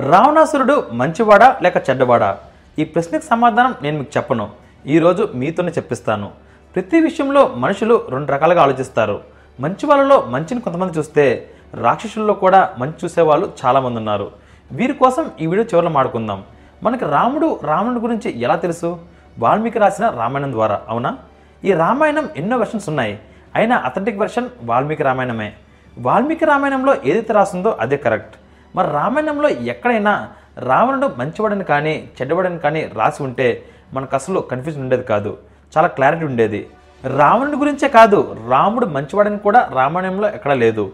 రావణాసురుడు మంచివాడా లేక చెడ్డవాడా? ఈ ప్రశ్నకు సమాధానం నేను మీకు చెప్పను. ఈరోజు మీతోనే చెప్పిస్తాను. ప్రతి విషయంలో మనుషులు రెండు రకాలుగా ఆలోచిస్తారు. మంచి వాళ్ళలో మంచిని కొంతమంది చూస్తే రాక్షసుల్లో కూడా మంచి చూసేవాళ్ళు చాలామంది ఉన్నారు. వీరి కోసం ఈ వీడియో చివరిలో మాడుకుందాం మనకి రాముడు రావణుడి గురించి ఎలా తెలుసు? వాల్మీకి రాసిన రామాయణం ద్వారా అవునా? ఈ రామాయణం ఎన్నో వెర్షన్స్ ఉన్నాయి. అయినా అథెంటిక్ వెర్షన్ వాల్మీకి రామాయణమే. వాల్మీకి రామాయణంలో ఏదైతే రాసిందో అదే కరెక్ట్ మరి రామాయణంలో ఎక్కడైనా రావణుడు మంచివాడని కానీ చెడ్డవాడని కానీ రాసి ఉంటే మనకు అసలు కన్ఫ్యూజన్ ఉండేది కాదు. చాలా క్లారిటీ ఉండేది. రావణుడి గురించే కాదు రాముడు మంచివాడని కూడా రామాయణంలో ఎక్కడ లేదు.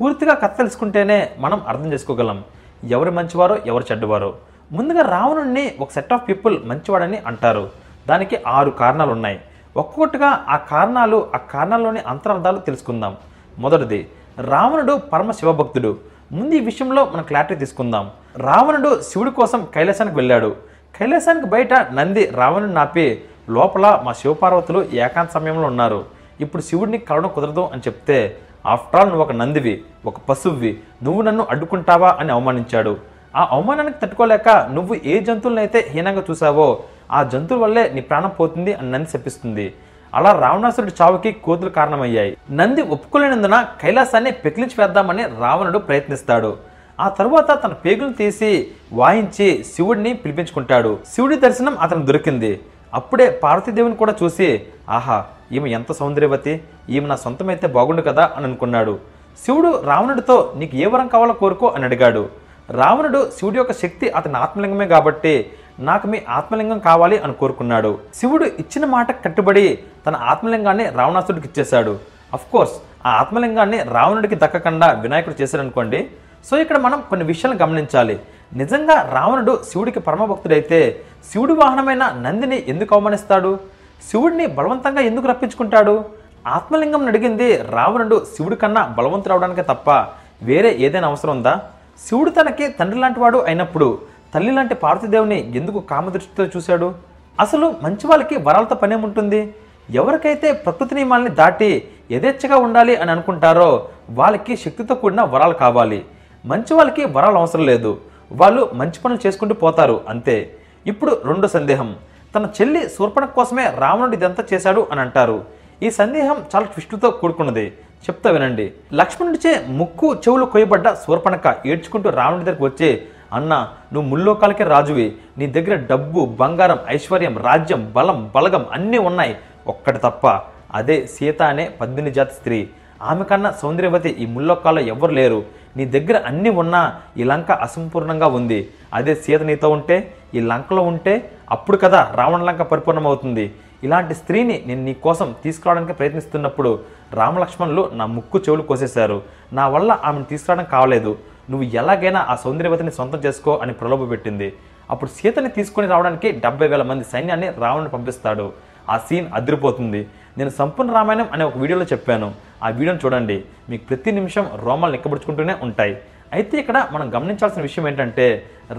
పూర్తిగా కథ తెలుసుకుంటేనే మనం అర్థం చేసుకోగలం. ఎవరు మంచివారో ఎవరు చెడ్డవారో. ముందుగా రావణుడిని ఒక సెట్ ఆఫ్ పీపుల్ మంచివాడని అంటారు. దానికి ఆరు కారణాలు ఉన్నాయి. ఒక్కొక్కటిగా ఆ కారణాలు ఆ కారణాల్లోని అంతరార్థాలు తెలుసుకుందాం. మొదటిది రావణుడు పరమ శివభక్తుడు. ముందు ఈ విషయంలో మనం క్లారిటీ తీసుకుందాం. రావణుడు శివుడి కోసం కైలాసానికి వెళ్ళాడు. కైలాసానికి బయట నంది రావణుని నాపి లోపల మా శివపార్వతులు ఏకాంత సమయంలో ఉన్నారు. ఇప్పుడు శివుడిని కలవడం కుదరదు అని చెప్తే ఆఫ్టర్ ఆల్ నువ్వు ఒక నందివి ఒక పశువువి నువ్వు నన్ను అడ్డుకుంటావా? అని అవమానించాడు. ఆ అవమానానికి తట్టుకోలేక నువ్వు ఏ జంతువులనైతే హీనంగా చూసావో ఆ జంతువుల వల్లే నీ ప్రాణం పోతుంది అని నంది శపిస్తుంది. అలా రావణాసురుడి చావుకి కోతులు కారణమయ్యాయి. నంది ఒప్పుకోలేనందున కైలాసాన్ని పెకిలించి వేద్దామని రావణుడు ప్రయత్నిస్తాడు. ఆ తరువాత తన పేగులు తీసి వాయించి శివుడిని పిలిపించుకుంటాడు. శివుడి దర్శనం అతను దొరికింది. అప్పుడే పార్వతీదేవిని కూడా చూసి ఆహా ఈమె ఎంత సౌందర్యవతి ఈమె నా సొంతమైతే బాగుండు కదా అని అనుకున్నాడు. శివుడు రావణుడితో నీకు ఏ వరం కావాలో కోరుకో అని అడిగాడు. రావణుడు శివుడి యొక్క శక్తి అతని ఆత్మలింగమే కాబట్టి నాకు మీ ఆత్మలింగం కావాలి అని కోరుకున్నాడు. శివుడు ఇచ్చిన మాట కట్టుబడి తన ఆత్మలింగాన్ని రావణాసుడికి ఇచ్చేశాడు. కోర్స్ ఆ ఆత్మలింగాన్ని రావణుడికి దక్కకుండా వినాయకుడు చేశాడనుకోండి. సో ఇక్కడ మనం కొన్ని విషయాలను గమనించాలి. నిజంగా రావణుడు శివుడికి పరమభక్తుడైతే శివుడి వాహనమైన నందిని ఎందుకు అవమానిస్తాడు? శివుడిని బలవంతంగా ఎందుకు రప్పించుకుంటాడు? ఆత్మలింగం అడిగింది రావణుడు శివుడి కన్నా బలవంతుడు అవడానికే తప్ప వేరే ఏదైనా అవసరం ఉందా? శివుడు తనకి తండ్రి లాంటి వాడు అయినప్పుడు తల్లి లాంటి పార్వతీదేవిని ఎందుకు కామదృష్టితో చూశాడు? అసలు మంచి వాళ్ళకి వరాలతో పనేముంటుంది? ఎవరికైతే ప్రకృతి నియమాల్ని దాటి యథేచ్ఛగా ఉండాలి అని అనుకుంటారో వాళ్ళకి శక్తితో కూడిన వరాలు కావాలి. మంచి వాళ్ళకి వరాలు అవసరం లేదు. వాళ్ళు మంచి పనులు చేసుకుంటూ పోతారు అంతే. ఇప్పుడు రెండో సందేహం. తన చెల్లి శూర్పణ కోసమే రావణుడు ఇదంతా చేశాడు అని అంటారు. ఈ సందేహం చాలా ట్విస్టుతో కూడుకున్నది. చెప్తా వినండి. లక్ష్మణుడిచే ముక్కు చెవులు కొయ్యబడ్డ శూర్పణఖ ఏడ్చుకుంటూ రావణుడి దగ్గరికి వచ్చి అన్న నువ్వు ముల్లోకాలకే రాజువి. నీ దగ్గర డబ్బు బంగారం ఐశ్వర్యం రాజ్యం బలం బలగం అన్నీ ఉన్నాయి. ఒక్కటి తప్ప. అదే సీత అనే పద్మిని జాతి స్త్రీ. ఆమె కన్నా సౌందర్యవతి ఈ ముల్లోకాల్లో ఎవ్వరు లేరు. నీ దగ్గర అన్నీ ఉన్నా ఈ లంక అసంపూర్ణంగా ఉంది. అదే సీత నీతో ఉంటే ఈ లంకలో ఉంటే అప్పుడు కదా రావణ లంక పరిపూర్ణమవుతుంది. ఇలాంటి స్త్రీని నేను నీ కోసం తీసుకురావడానికి ప్రయత్నిస్తున్నప్పుడు రామలక్ష్మణులు నా ముక్కు చెవులు కోసేశారు. నా వల్ల ఆమెను తీసుకురావడం కావలేదు. నువ్వు ఎలాగైనా ఆ సౌందర్యవతిని సొంతం చేసుకో అని ప్రలోభ పెట్టింది. అప్పుడు సీతని తీసుకొని రావడానికి డెబ్బై వేల మంది సైన్యాన్ని రావణుని పంపిస్తాడు. ఆ సీన్ అదిరిపోతుంది. నేను సంపూర్ణ రామాయణం అనే ఒక వీడియోలో చెప్పాను. ఆ వీడియోని చూడండి. మీకు ప్రతి నిమిషం రోమాలు నిక్కబడుచుకుంటూనే ఉంటాయి. అయితే ఇక్కడ మనం గమనించాల్సిన విషయం ఏంటంటే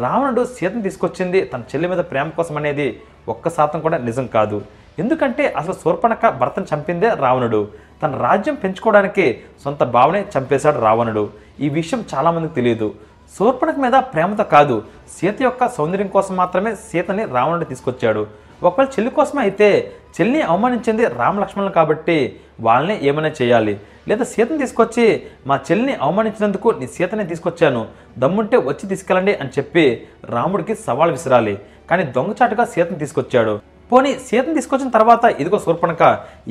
రావణుడు సీతను తీసుకొచ్చింది తన చెల్లి మీద ప్రేమ కోసం అనేది ఒక్క శాతం కూడా నిజం కాదు. ఎందుకంటే అసలు శూర్పణక భర్తను చంపిందే రావణుడు. తన రాజ్యం పెంచుకోవడానికి సొంత భావనే చంపేశాడు రావణుడు. ఈ విషయం చాలామందికి తెలియదు. శూర్పణకు మీద ప్రేమతో కాదు సీత యొక్క సౌందర్యం కోసం మాత్రమే సీతని రావణుడు తీసుకొచ్చాడు. ఒకవేళ చెల్లి కోసమే అయితే చెల్లిని అవమానించింది రామలక్ష్మణులు కాబట్టి వాళ్ళని ఏమైనా చేయాలి. లేదా సీతను తీసుకొచ్చి మా చెల్లిని అవమానించినందుకు నీ సీతని తీసుకొచ్చాను. దమ్ముంటే వచ్చి తీసుకెళ్ళండి అని చెప్పి రాముడికి సవాల్ విసిరాలి. కానీ దొంగచాటుగా సీతను తీసుకొచ్చాడు. పోనీ సీతను తీసుకొచ్చిన తర్వాత ఇదిగో శూర్పణక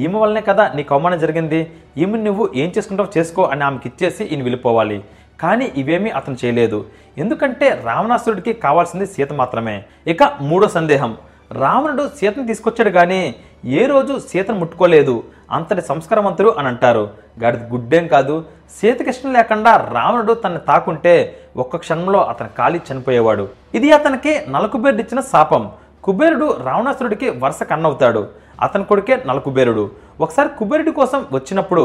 ఈమె వల్లనే కదా నీకు అవమానం జరిగింది. ఈమె నువ్వు ఏం చేసుకుంటావు చేసుకో అని ఆమెకి ఇచ్చేసి ఈయన వెళ్ళిపోవాలి. కానీ ఇవేమీ అతను చేయలేదు. ఎందుకంటే రావణాసురుడికి కావాల్సింది సీత మాత్రమే. ఇక మూడో సందేహం. రావణుడు సీతను తీసుకొచ్చాడు కానీ ఏ రోజు సీతను ముట్టుకోలేదు. అంతటి సంస్కారవంతుడు అని అంటారు. గాడిది గుడ్డేం కాదు. సీతకి ఇష్టం లేకుండా రావణుడు తనని తాకుంటే ఒక్క క్షణంలో అతని కాలి చనిపోయేవాడు. ఇది అతనికి నలకుబేరుడు ఇచ్చిన శాపం. కుబేరుడు రావణాసురుడికి వరుస కన్నవుతాడు. అతని కొడుకే నలకుబేరుడు. ఒకసారి కుబేరుడి కోసం వచ్చినప్పుడు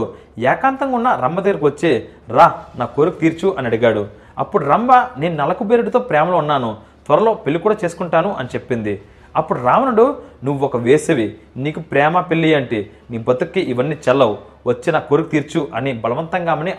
ఏకాంతంగా ఉన్న రమ్మ దగ్గరకు వచ్చి రా నా కోరిక తీర్చు అని అడిగాడు. అప్పుడు రంభ నేను నలకుబేరుడితో ప్రేమలో ఉన్నాను. త్వరలో పెళ్ళి కూడా చేసుకుంటాను అని చెప్పింది. అప్పుడు రావణుడు నువ్వు ఒక వేసవి నీకు ప్రేమ పెళ్ళి అంటే నీ బతుక్కి ఇవన్నీ చల్లవు. వచ్చి నా కోరిక తీర్చు అని బలవంతంగా ఆమెని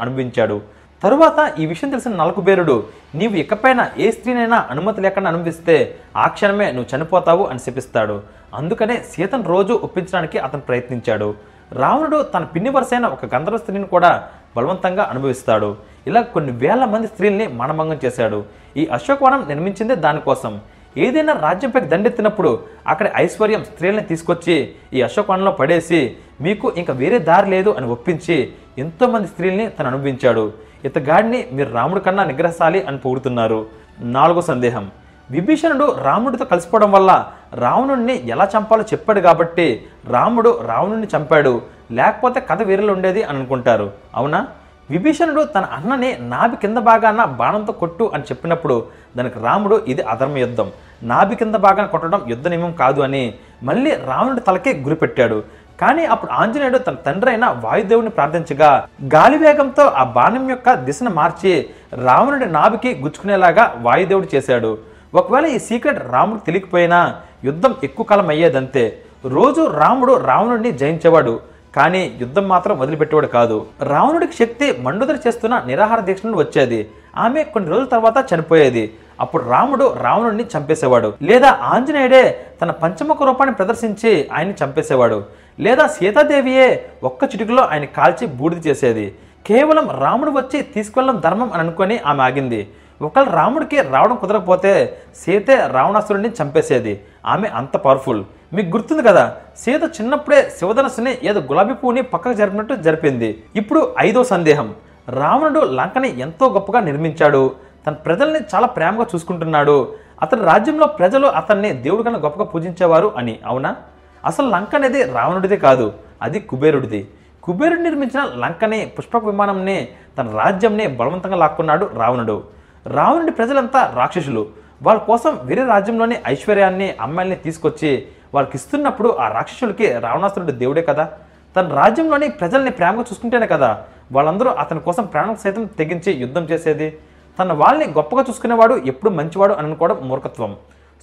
తరువాత ఈ విషయం తెలిసిన నలకుబేరుడు నీవు ఇకపైన ఏ స్త్రీనైనా అనుమతి లేకుండా అనుమతిస్తే ఆ క్షణమే నువ్వు చనిపోతావు అని శపిస్తాడు. అందుకనే సీతను రోజు ఒప్పించడానికి అతను ప్రయత్నించాడు. రావణుడు తన పిన్ని వరుసైన ఒక గంధర్వ స్త్రీని కూడా బలవంతంగా అనుభవిస్తాడు. ఇలా కొన్ని వేల మంది స్త్రీల్ని మానభంగం చేశాడు. ఈ అశోకవనం నిర్మించిందే దానికోసం. ఏదైనా రాజ్యంపై దండెత్తినప్పుడు అక్కడ ఐశ్వర్యం స్త్రీల్ని తీసుకొచ్చి ఈ అశోకవనంలో పడేసి మీకు ఇంకా వేరే దారి లేదు అని ఒప్పించి ఎంతోమంది స్త్రీల్ని తను అనుభవించాడు. ఇతగాడిని మీరు రాముడి కన్నా నిగ్రహశాలి అని పొగుడుతున్నారు. నాలుగో సందేహం. విభీషణుడు రాముడితో కలిసిపోవడం వల్ల రావణుణ్ణి ఎలా చంపాలో చెప్పాడు కాబట్టి రాముడు రావణుణ్ణి చంపాడు. లేకపోతే కథ వేరేలో ఉండేది అని అనుకుంటారు. అవునా? విభీషణుడు తన అన్నని నాభి కింద భాగాన బాణంతో కొట్టు అని చెప్పినప్పుడు దానికి రాముడు ఇది అధర్మ యుద్ధం. నాభి కింద భాగాన కొట్టడం యుద్ధ నియమం కాదు అని మళ్ళీ రావణుడి తలకే గురిపెట్టాడు. కానీ అప్పుడు ఆంజనేయుడు తన తండ్రి అయిన వాయుదేవుని ప్రార్థించగా గాలి వేగంతో ఆ బాణం యొక్క దిశను మార్చి రావణుడి నాభికి గుచ్చుకునేలాగా వాయుదేవుడు చేశాడు. ఒకవేళ ఈ సీక్రెట్ రాముడు తెలియకపోయినా యుద్ధం ఎక్కువ కాలం అయ్యేదంతే. రోజు రాముడు రావణుడిని జయించేవాడు. కానీ యుద్ధం మాత్రం వదిలిపెట్టేవాడు కాదు. రావణుడికి శక్తి మండుదర చేస్తున్న నిరాహార దీక్ష నుండి వచ్చేది. ఆమె కొన్ని రోజుల తర్వాత చనిపోయేది. అప్పుడు రాముడు రావణుడిని చంపేసేవాడు. లేదా ఆంజనేయుడే తన పంచముఖ రూపాన్ని ప్రదర్శించి ఆయన్ని చంపేసేవాడు. లేదా సీతాదేవియే ఒక్క చిటుకులో ఆయన కాల్చి బూడిద చేసేది. కేవలం రాముడు వచ్చి తీసుకెళ్ళడం ధర్మం అని అనుకొని ఆమె ఆగింది. ఒకవేళ రాముడికి రావడం కుదరకపోతే సీతే రావణాసురుడిని చంపేసేది. ఆమె అంత పవర్ఫుల్ మీకు గుర్తుంది కదా సీత చిన్నప్పుడే శివధనస్సుని ఏదో గులాబీ పువ్వుని పక్కకు జరిపినట్టు జరిపింది. ఇప్పుడు ఐదో సందేహం. రావణుడు లంకని ఎంతో గొప్పగా నిర్మించాడు. తన ప్రజల్ని చాలా ప్రేమగా చూసుకుంటున్నాడు. అతని రాజ్యంలో ప్రజలు అతన్ని దేవుడి కన్నా గొప్పగా పూజించేవారు అని అవునా? అసలు లంక అనేది రావణుడిది కాదు అది కుబేరుడిది. కుబేరుడు నిర్మించిన లంకనే పుష్పక విమానంనే తన రాజ్యంనే బలవంతంగా లాక్కున్నాడు రావణుడు. రావణుడి ప్రజలంతా రాక్షసులు. వాళ్ళ కోసం వేరే రాజ్యంలోని ఐశ్వర్యాన్ని అమ్మాయిల్ని తీసుకొచ్చి వాళ్ళకి ఇస్తున్నప్పుడు ఆ రాక్షసులకి రావణాసురుడు దేవుడే కదా. తన రాజ్యంలోని ప్రజల్ని ప్రేమగా చూసుకుంటేనే కదా. వాళ్ళందరూ అతని కోసం ప్రాణం సైతం తెగించి యుద్ధం చేసేది. తన వాళ్ళని గొప్పగా చూసుకునేవాడు ఎప్పుడు మంచివాడు అని అనుకోవడం మూర్ఖత్వం.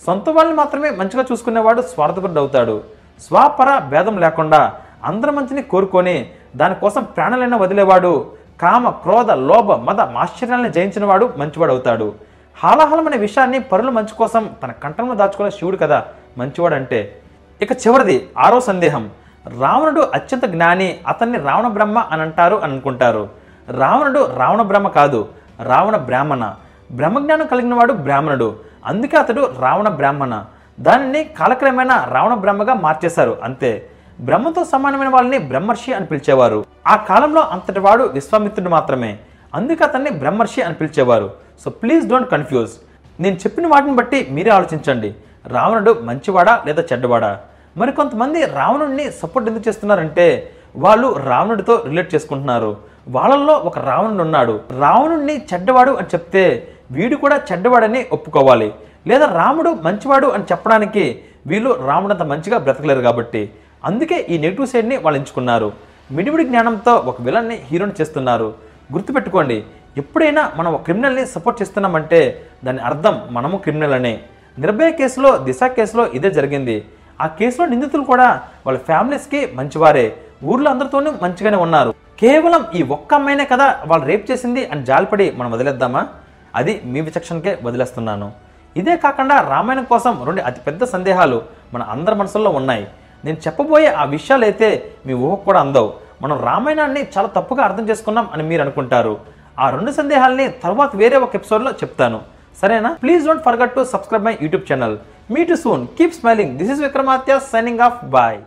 సొంత వాళ్ళని మాత్రమే మంచిగా చూసుకునేవాడు స్వార్థపరుడు అవుతాడు. స్వాపర భేదం లేకుండా అందరి మంచిని కోరుకొని దానికోసం ప్రాణాలైనా వదిలేవాడు కామ క్రోధ లోభ మద మాశ్చర్యాలను జయించినవాడు మంచివాడు అవుతాడు. హాలాహలం అనే విషయాన్ని పరుల మంచి కోసం తన కంఠంలో దాచుకునే శివుడు కదా మంచివాడు అంటే ఇక చివరిది ఆరో సందేహం. రావణుడు అత్యంత జ్ఞాని అతన్ని రావణ బ్రహ్మ అని అంటారు అని అనుకుంటారు. రావణుడు రావణ బ్రహ్మ కాదు రావణ బ్రాహ్మణ. బ్రహ్మజ్ఞానం కలిగిన వాడు బ్రాహ్మణుడు. అందుకే అతడు రావణ బ్రాహ్మణ. దానిని కాలక్రమేణా రావణ బ్రహ్మగా మార్చేశారు అంతే. బ్రహ్మతో సమానమైన వాళ్ళని బ్రహ్మర్షి అని పిలిచేవారు. ఆ కాలంలో అంతటి వాడు విశ్వామిత్రుడు మాత్రమే. అందుకే అతన్ని బ్రహ్మర్షి అని పిలిచేవారు. సో ప్లీజ్ డోంట్ కన్ఫ్యూజ్ నేను చెప్పిన వాటిని బట్టి మీరే ఆలోచించండి. రావణుడు మంచివాడా లేదా చెడ్డవాడా? మరి కొంతమంది రావణుడిని సపోర్ట్ ఎందుకు చేస్తున్నారంటే వాళ్ళు రావణుడితో రిలేట్ చేసుకుంటున్నారు. వాళ్ళల్లో ఒక రావణుడు ఉన్నాడు. రావణుడిని చెడ్డవాడు అని చెప్తే వీడు కూడా చెడ్డవాడని ఒప్పుకోవాలి. లేదా రాముడు మంచివాడు అని చెప్పడానికి వీళ్ళు రాముడంత మంచిగా బ్రతకలేరు కాబట్టి అందుకే ఈ నెగిటివ్ సైడ్ని వాళ్ళు ఎంచుకున్నారు. మిడిమిడి జ్ఞానంతో ఒక విలన్ని హీరోని చేస్తున్నారు. గుర్తుపెట్టుకోండి ఎప్పుడైనా మనం ఒక క్రిమినల్ని సపోర్ట్ చేస్తున్నామంటే దాని అర్థం మనము క్రిమినల్ అనే నిర్భయ కేసులో దిశ కేసులో ఇదే జరిగింది. ఆ కేసులో నిందితులు కూడా వాళ్ళ ఫ్యామిలీస్కి మంచివారే. ఊర్లో అందరితోనూ మంచిగానే ఉన్నారు. కేవలం ఈ ఒక్క అమ్మాయినే కదా వాళ్ళు రేప్ చేసింది అని జాలిపడి మనం వదిలేద్దామా? అది మీ విచక్షణకే వదిలేస్తున్నాను. ఇదే కాకుండా రామాయణం కోసం రెండు అతిపెద్ద సందేహాలు మన అందరి మనసుల్లో ఉన్నాయి. నేను చెప్పబోయే ఆ విషయాలు అయితే మీ ఊహకు కూడా అందవు. మనం రామాయణాన్ని చాలా తప్పుగా అర్థం చేసుకున్నాం అని మీరు అనుకుంటారు. ఆ రెండు సందేహాల్ని తర్వాత వేరే ఒక ఎపిసోడ్లో చెప్తాను. సరేనా? Please don't forget to subscribe my YouTube channel meet you soon keep smiling this is Vikramatya signing off bye